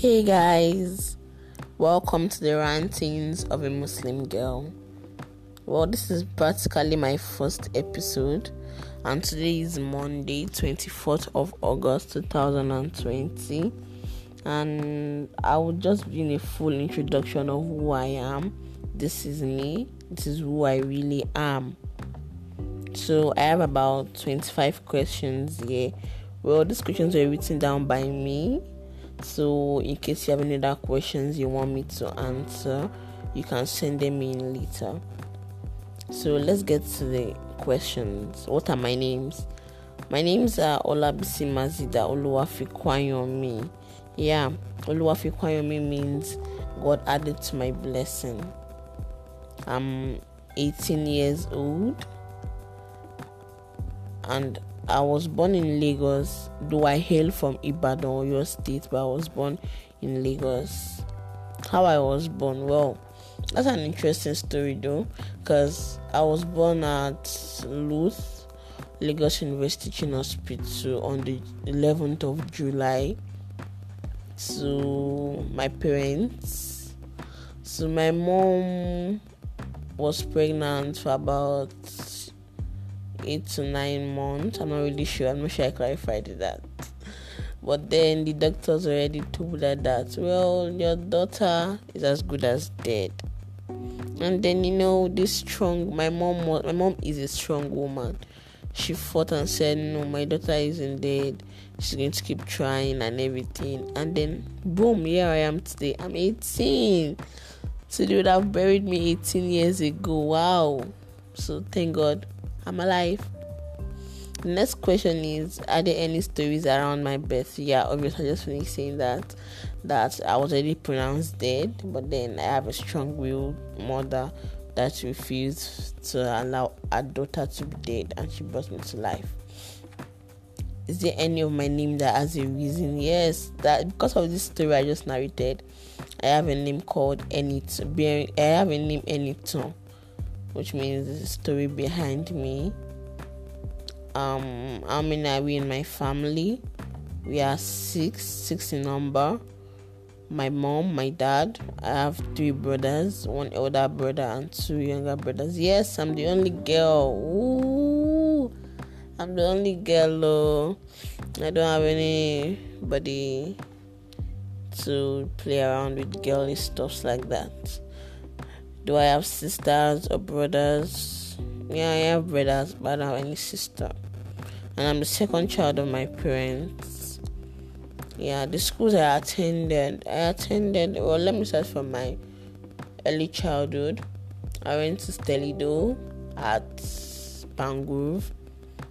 Hey guys, welcome to the rantings of a Muslim girl. Well, this is practically my first episode, and today is Monday, 24th of August 2020. And I will just be in a full introduction of who I am. This is me, this is who I really am. So, I have about 25 questions here. Well, these questions were written down by me so, in case you have any other questions you want me to answer, you can send them in later. So, let's get to the questions. What are my names? My names are Olabisi Mazida Oluwafikayomi. Yeah, Oluwafikayomi means God added to my blessing. I'm 18 years old and I was born in Lagos, though I hail from Ibadan, Oyo state, but I was born in Lagos. How I was born, well, that's an interesting story though, because I was born at Luth, Lagos University Teaching Hospital on the 11th of July. So, my parents, so my mom was pregnant for about eight to nine months. I'm not really sure. I'm not sure I clarified that. But then the doctors already told her that, well, your daughter is as good as dead. And then you know this strong. My mom was. My mom is a strong woman. She fought and said, "No, my daughter isn't dead. She's going to keep trying and everything." And then, boom! Here I am today. I'm 18. So they would have buried me 18 years ago. Wow! So thank God I'm alive. The next question is Are there any stories around my birth? Yeah, obviously, I just finished saying that that I was already pronounced dead, but then I have a strong willed mother that refused to allow a daughter to be dead and she brought me to life. Is there any of my name that has a reason? Yes, that because of this story I just narrated, I have a name called Enit. I have a name Enitan which means a story behind me. Um, how many are we in my family? We are six, six in number. My mom, my dad. I have three brothers, one elder brother and two younger brothers. Yes, I'm the only girl. Ooh, I'm the only girl. Oh. I don't have anybody to play around with girly stuffs like that. Do I have sisters or brothers? Yeah, I have brothers, but I don't have any sister. And I'm the second child of my parents. Yeah, the schools I attended, I attended, well, let me start from my early childhood. I went to Stelido at Pangrove.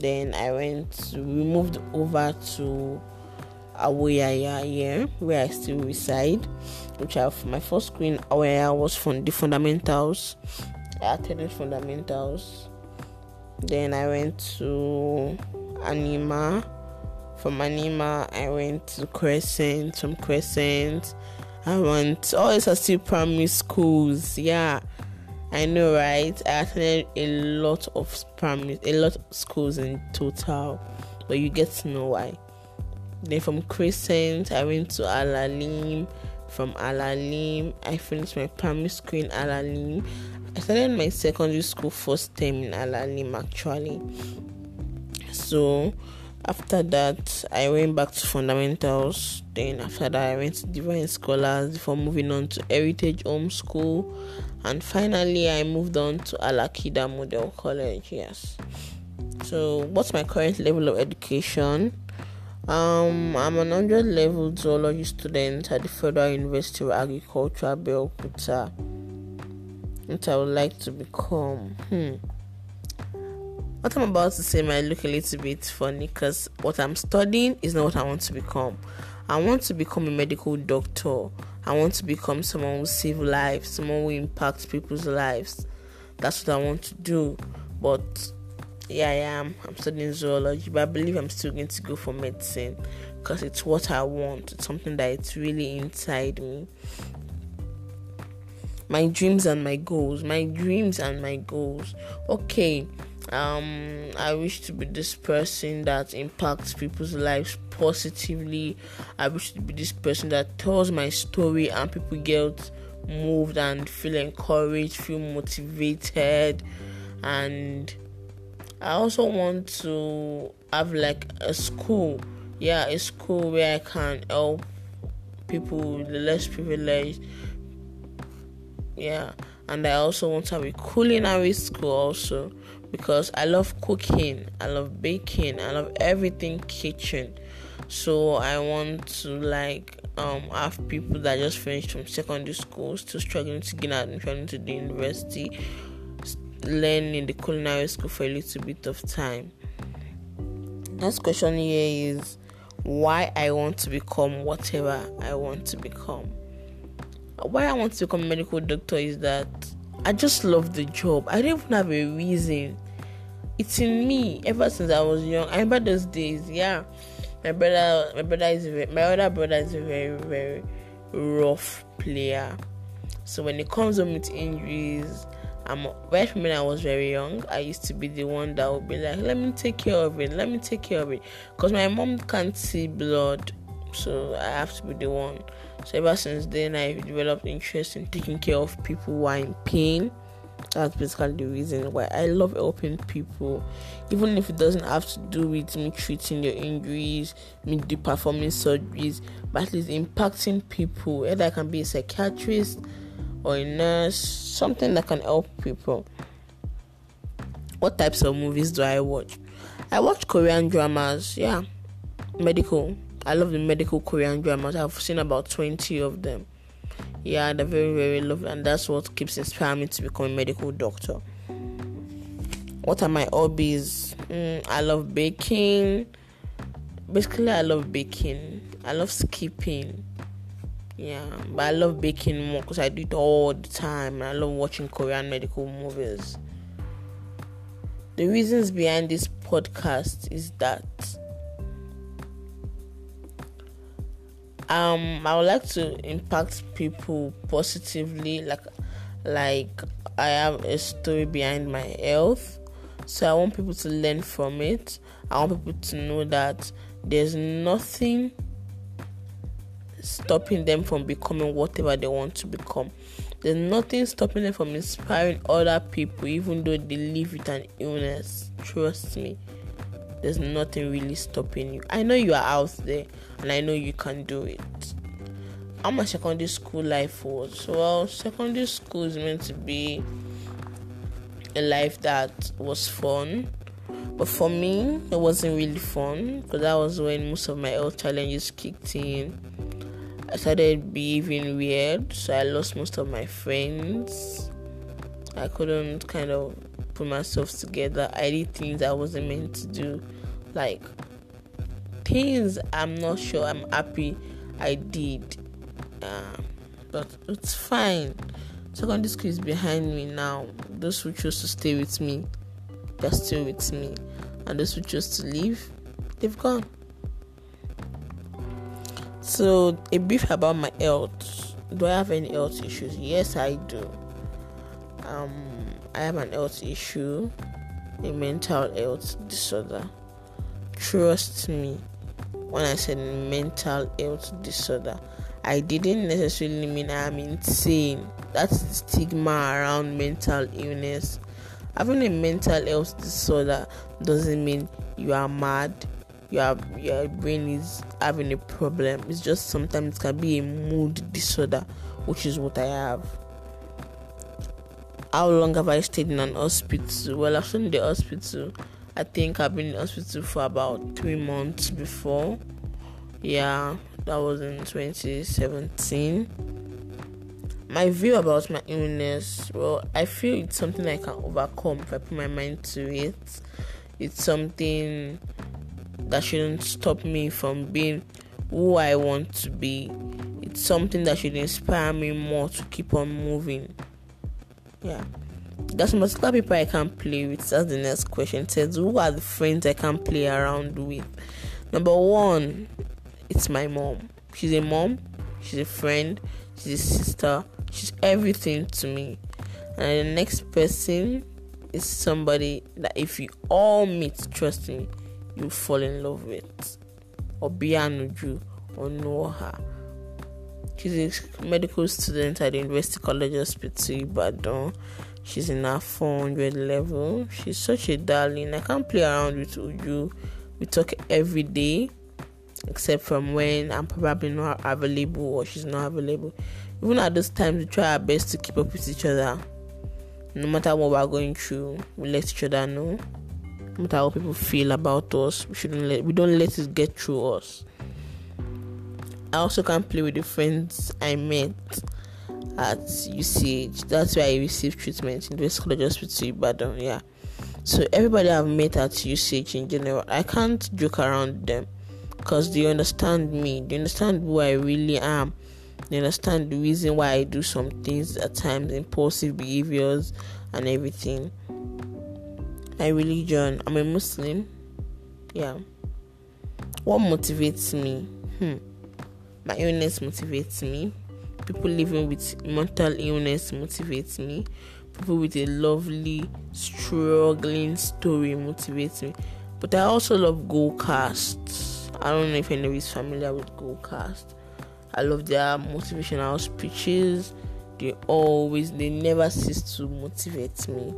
Then I went, we moved over to Awoyaya here, where I still reside which have my first screen where I was from the fundamentals. I attended fundamentals. Then I went to Anima. From Anima, I went to Crescent. From Crescent, I went. All these are still primary schools. Yeah, I know, right? I attended a lot of primary, a lot of schools in total, but you get to know why. Then from Crescent, I went to Alalim from Alalim. I finished my primary school in Alalim. I started my secondary school first term in Alalim actually. So after that I went back to fundamentals. Then after that I went to Divine Scholars before moving on to Heritage Home School. And finally I moved on to Alakida Model College, yes. So what's my current level of education? Um, I'm an 100 level zoology student at the Federal University of Agriculture, Abeokuta. What I would like to become. Hmm. What I'm about to say might look a little bit funny because what I'm studying is not what I want to become. I want to become a medical doctor. I want to become someone who save lives, someone who impacts people's lives. That's what I want to do. But yeah, I am. I'm studying zoology, but I believe I'm still going to go for medicine because it's what I want. It's something that it's really inside me. My dreams and my goals. My dreams and my goals. Okay, um i wish to be this person that impacts people's lives positively i wish to be this person that tells my story and people get moved and feel encouraged feel motivated and i also want to have like a school. Yeah a school where i can help people the less privileged. Yeah and i also want to have a culinary school also because I love cooking, I love baking, I love everything kitchen. So I want to like um have people that just finished from secondary school still struggling to get admission to the university learn in the culinary school for a little bit of time. Next question here is why I want to become whatever I want to become. Why I want to become a medical doctor is that I just love the job. I don't even have a reason. It's in me ever since I was young. I remember those days. Yeah, my brother, my brother is very, my other brother is a very very rough player. So when it comes home with injuries, I'm right from when I was very young. I used to be the one that would be like, "Let me take care of it. Let me take care of it," because my mom can't see blood, so I have to be the one. So ever since then, I've developed interest in taking care of people who are in pain. That's basically the reason why I love helping people, even if it doesn't have to do with me treating your injuries, me performing surgeries, but at least impacting people. Either I can be a psychiatrist or a nurse, something that can help people. What types of movies do I watch? I watch Korean dramas, yeah, medical I love the medical Korean dramas. I've seen about 20 of them. Yeah, they're very, very lovely, and that's what keeps inspiring me to become a medical doctor. What are my hobbies? Mm, I love baking. Basically, I love baking. I love skipping. Yeah, but I love baking more because I do it all the time. I love watching Korean medical movies. The reasons behind this podcast is that um i would like to impact people positively like like i have a story behind my health so i want people to learn from it i want people to know that there's nothing stopping them from becoming whatever they want to become there's nothing stopping them from inspiring other people even though they live with an illness trust me there's nothing really stopping you. I know you are out there and I know you can do it. How my secondary school life was? Well, secondary school is meant to be a life that was fun. But for me, it wasn't really fun because that was when most of my health challenges kicked in. I started behaving weird, so I lost most of my friends. I couldn't kind of put myself together. I did things I wasn't meant to do, like things I'm not sure I'm happy I did. Uh, but it's fine. Secondary school is behind me now. Those who chose to stay with me, they're still with me. And those who chose to leave, they've gone. So, a brief about my health. Do I have any health issues? Yes, I do. Um, I have an health issue, a mental health disorder. Trust me when I said mental health disorder. I didn't necessarily mean I'm insane. That's the stigma around mental illness. Having a mental health disorder doesn't mean you are mad. Your your brain is having a problem. It's just sometimes it can be a mood disorder, which is what I have. How long have I stayed in an hospital? Well, I've stayed in the hospital. I think I've been in hospital for about three months before. Yeah, that was in 2017. My view about my illness, well, I feel it's something I can overcome if I put my mind to it. It's something that shouldn't stop me from being who I want to be. It's something that should inspire me more to keep on moving. Yeah. There's particular people I can't play with. That's the next question. It says, Who are the friends I can play around with? Number one, it's my mom. She's a mom, she's a friend, she's a sister, she's everything to me. And the next person is somebody that if you all meet, trust me, you fall in love with. Obianuju or know her. She's a medical student at the University College Hospital, Ibadan. She's in her 400 level. She's such a darling. I can't play around with Uju. We talk every day, except from when I'm probably not available or she's not available. Even at those times, we try our best to keep up with each other. No matter what we're going through, we let each other know. Matter how people feel about us, we shouldn't let we don't let it get through us. I also can't play with the friends I met at UCH. That's where I received treatment in the College Hospital, Ibadan. Yeah. So everybody I've met at UCH in general, I can't joke around them because they understand me. They understand who I really am. They understand the reason why I do some things at times, impulsive behaviors and everything. My religion, I'm a Muslim. Yeah. What motivates me? Hmm. My illness motivates me. People living with mental illness motivates me. People with a lovely, struggling story motivates me. But I also love Goalcast. I don't know if anyone is familiar with Goalcast. I love their motivational speeches. They always, they never cease to motivate me.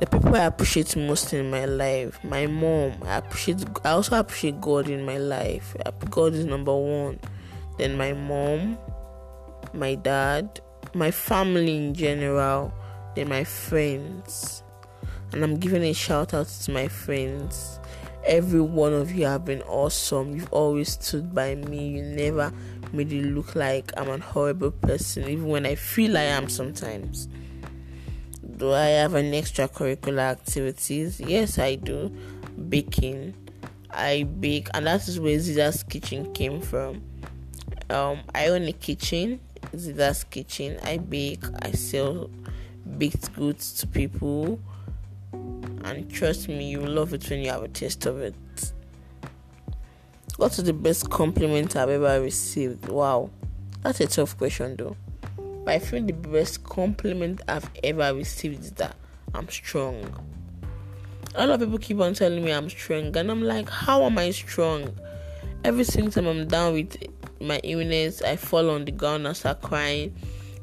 The people I appreciate most in my life, my mom. I appreciate. I also appreciate God in my life. God is number one. Then my mom, my dad, my family in general, then my friends. And I'm giving a shout out to my friends. Every one of you have been awesome. You've always stood by me. You never made it look like I'm a horrible person, even when I feel I am sometimes. Do I have an extracurricular activities? Yes, I do. Baking. I bake, and that is where Zida's kitchen came from. Um, I own a kitchen, Zida's kitchen. I bake. I sell baked goods to people and trust me, you love it when you have a taste of it. What is the best compliment I've ever received? Wow, that's a tough question though. But I feel the best compliment I've ever received is that I'm strong. A lot of people keep on telling me I'm strong, and I'm like, how am I strong? Every single time I'm down with my illness, I fall on the ground and start crying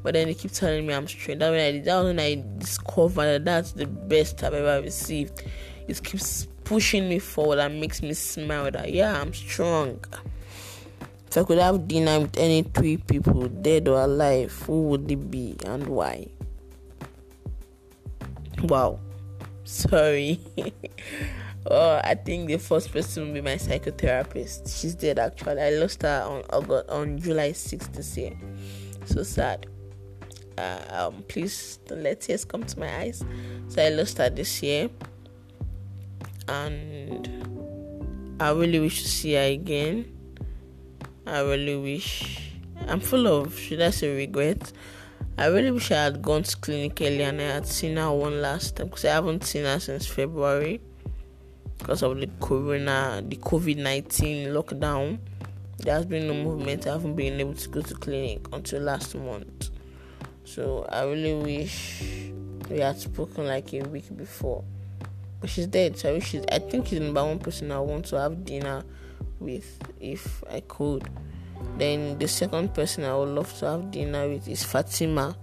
but then they keep telling me I'm strong. That when I that when I discovered that that's the best I've ever received. It keeps pushing me forward and makes me smile that yeah, I'm strong. If I could have dinner with any three people, dead or alive, who would it be and why? Wow. Sorry. oh, I think the first person will be my psychotherapist. She's dead actually. I lost her on August, on July 6th this year. So sad uh, um, please don't let tears come to my eyes. So I lost her this year, and I really wish to see her again. I really wish. I'm full of should I say regret. I really wish I had gone to clinic earlier and I had seen her one last time because I haven't seen her since February because of the corona, the COVID 19 lockdown. There has been no movement. I haven't been able to go to clinic until last month. So I really wish we had spoken like a week before. But she's dead, so I wish she's I think she's the number one person I want to have dinner with if I could. Then the second person I would love to have dinner with is Fatima.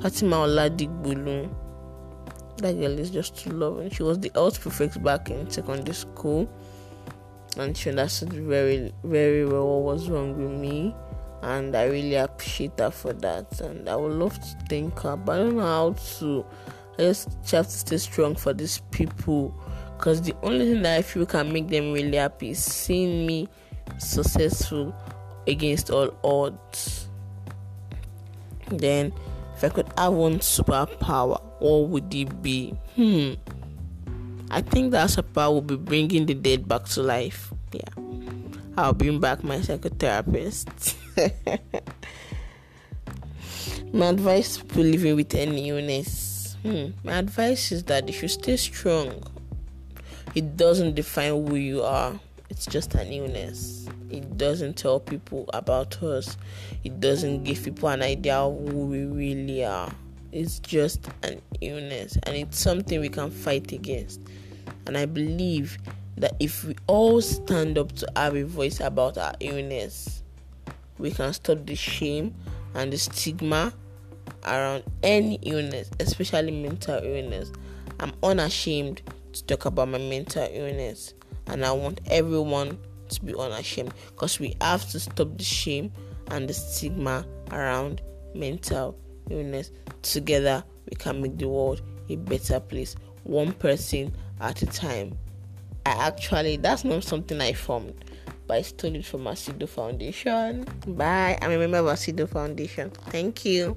Fatima Oladigbulu. That girl is just too loving. She was the health prefect back in secondary school. And she understood very, very well what was wrong with me and I really appreciate her for that. And I would love to thank her, but I don't know how to. I just have to stay strong for these people because the only thing that I feel can make them really happy is seeing me successful against all odds. Then, if I could have one superpower, what would it be? Hmm. I think that superpower would be bringing the dead back to life. Yeah. I'll bring back my psychotherapist. my advice to people living with any illness. Hmm, my advice is that you should stay strong. It doesn't define who you are. It's just an illness. It doesn't tell people about us. It doesn't give people an idea of who we really are. It's just an illness and it's something we can fight against. And I believe that if we all stand up to have a voice about our illness, we can stop the shame and the stigma around any illness, especially mental illness. I'm unashamed to talk about my mental illness, and I want everyone to be unashamed because we have to stop the shame and the stigma around mental illness. Together, we can make the world a better place, one person at a time. I actually, that's not something I formed, but I stole it from Asido Foundation. Bye. I'm a member of Asido Foundation. Thank you.